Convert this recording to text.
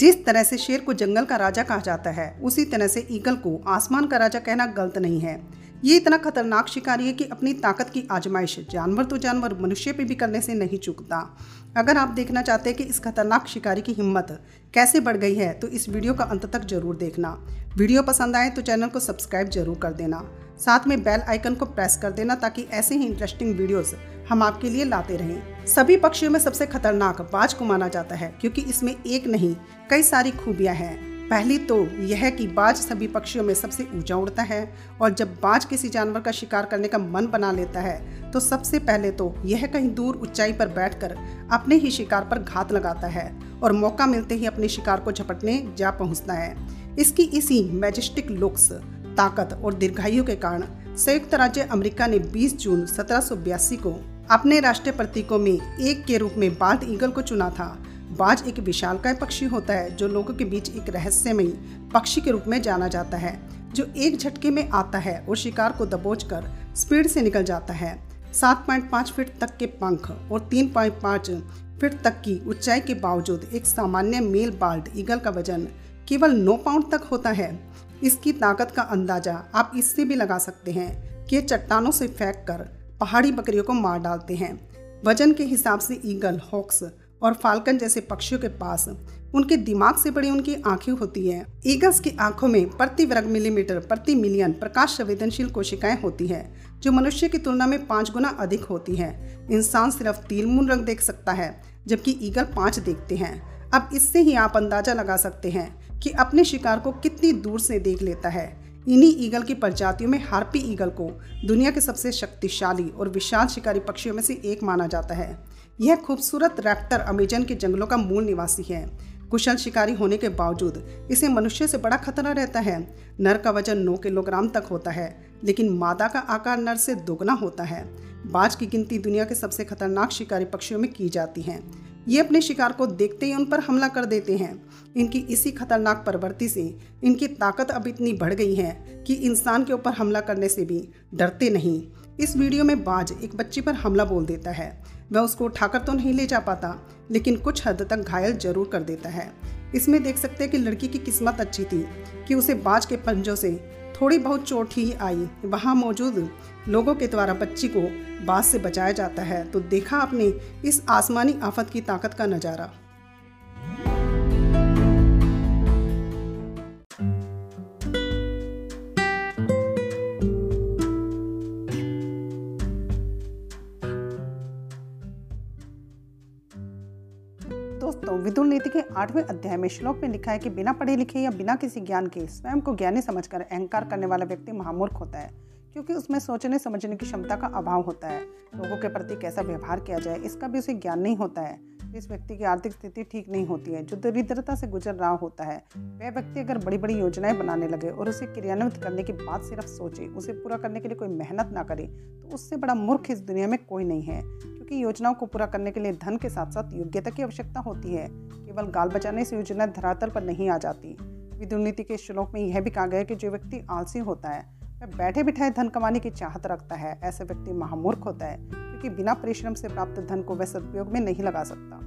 जिस तरह से शेर को जंगल का राजा कहा जाता है, उसी तरह से ईगल को आसमान का राजा कहना गलत नहीं है। ये इतना खतरनाक शिकारी है कि अपनी ताकत की आजमाइश जानवर तो जानवर मनुष्य पे भी करने से नहीं चूकता। अगर आप देखना चाहते हैं कि इस खतरनाक शिकारी की हिम्मत कैसे बढ़ गई है तो इस वीडियो का अंत तक ज़रूर देखना। वीडियो पसंद आए तो चैनल को सब्सक्राइब ज़रूर कर देना। साथ में बेल आइकन को प्रेस कर देना ताकि ऐसे ही इंटरेस्टिंग वीडियोस हम आपके लिए लाते रहें। सभी पक्षियों में सबसे खतरनाक बाज को माना जाता है, क्योंकि इसमें एक नहीं, कई सारी खूबियाँ हैं। पहली तो यह कि बाज सभी पक्षियों में सबसे ऊँचा उड़ता है और जब बाज किसी जानवर का शिकार करने का मन बना लेता है तो सबसे पहले तो यह कहीं दूर ऊंचाई पर बैठकर अपने ही शिकार पर घात लगाता है और मौका मिलते ही अपने शिकार को झपटने जा पहुँचता है। इसकी इसी मैजेस्टिक लुक्स ताकत और दीर्घायु के कारण संयुक्त राज्य अमेरिका ने 20 जून सत्रह सौ बयासी को अपने राष्ट्रीय प्रतीकों में एक के रूप में बाल्ट ईगल को चुना था। बाज एक विशालकाय पक्षी होता है, जो लोगों के बीच एक रहस्यमयी पक्षी के रूप में जाना जाता है, जो एक झटके में आता है और शिकार को दबोच कर स्पीड से निकल जाता है। 7.5 फीट तक के पंख और 3.5 फीट तक की ऊंचाई के बावजूद एक सामान्य मेल बाल्ट ईगल का वज़न केवल 9 पाउंड तक होता है। इसकी ताकत का अंदाज़ा आप इससे भी लगा सकते हैं कि चट्टानों से फेंक कर पहाड़ी बकरियों को मार डालते हैं। वज़न के हिसाब से ईगल, हॉक्स और फाल्कन जैसे पक्षियों के पास उनके दिमाग से बड़ी उनकी आँखें होती है। ईगल्स की आँखों में प्रति वर्ग मिलीमीटर, प्रति मिलियन प्रकाश संवेदनशील कोशिकाएँ होती है, जो मनुष्य की तुलना में पाँच गुना अधिक होती है। इंसान सिर्फ़ तीन रंग देख सकता है, जबकि ईगल पाँच देखते हैं। अब इससे ही आप अंदाज़ा लगा सकते हैं कि अपने शिकार को कितनी दूर से देख लेता है। इन्हीं ईगल की प्रजातियों में हार्पी ईगल को दुनिया के सबसे शक्तिशाली और विशाल शिकारी पक्षियों में से एक माना जाता है। यह खूबसूरत रैप्टर अमेजन के जंगलों का मूल निवासी है। कुशल शिकारी होने के बावजूद इसे मनुष्य से बड़ा खतरा रहता है। नर का वज़न 9 किलोग्राम तक होता है, लेकिन मादा का आकार नर से दोगुना होता है। बाज की गिनती दुनिया के सबसे खतरनाक शिकारी पक्षियों में की जाती है। ये अपने शिकार को देखते ही उन पर हमला कर देते हैं। इनकी इसी खतरनाक प्रवृत्ति से इनकी ताकत अब इतनी बढ़ गई है कि इंसान के ऊपर हमला करने से भी डरते नहीं। इस वीडियो में बाज एक बच्ची पर हमला बोल देता है। वह उसको उठाकर तो नहीं ले जा पाता, लेकिन कुछ हद तक घायल ज़रूर कर देता है। इसमें देख सकते हैं कि लड़की की किस्मत अच्छी थी, कि उसे बाज के पंजों से थोड़ी बहुत चोट ही आई। वहाँ मौजूद लोगों के द्वारा बच्ची को बाज से बचाया जाता है तो देखा आपने इस आसमानी आफत की ताकत का नज़ारा। दोस्तों नीति के आठवें अध्याय में श्लोक में लिखा है कि बिना पढ़े लिखे या बिना किसी ज्ञान के, स्वयं को ज्ञानी समझकर अहंकार करने वाला व्यक्ति महामूर्ख होता है। क्योंकि उसमें सोचने, समझने की क्षमता का अभाव होता है। लोगों के प्रति कैसा व्यवहार किया जाए, इसका भी उसे ज्ञान नहीं होता है। इस व्यक्ति की आर्थिक स्थिति ठीक नहीं होती है, जो दरिद्रता से गुजर रहा होता है, वह व्यक्ति अगर बड़ी बड़ी योजनाएँ बनाने लगे और उसे क्रियान्वित करने की बात सिर्फ़ सोचे, उसे पूरा करने के लिए कोई मेहनत ना करे तो उससे बड़ा मूर्ख इस दुनिया में कोई नहीं है। क्योंकि योजनाओं को पूरा करने के लिए धन के साथ साथ योग्यता की आवश्यकता होती है। केवल गाल बचाने से योजना धरातल पर नहीं आ जाती। विदुर्नीति के श्लोक में यह भी कहा गया कि जो व्यक्ति आलसी होता है वह बैठे बिठाए धन कमाने की चाहत रखता है। ऐसे व्यक्ति महामूर्ख होता है, क्योंकि बिना परिश्रम से प्राप्त धन को वह सदुपयोग में नहीं लगा सकता।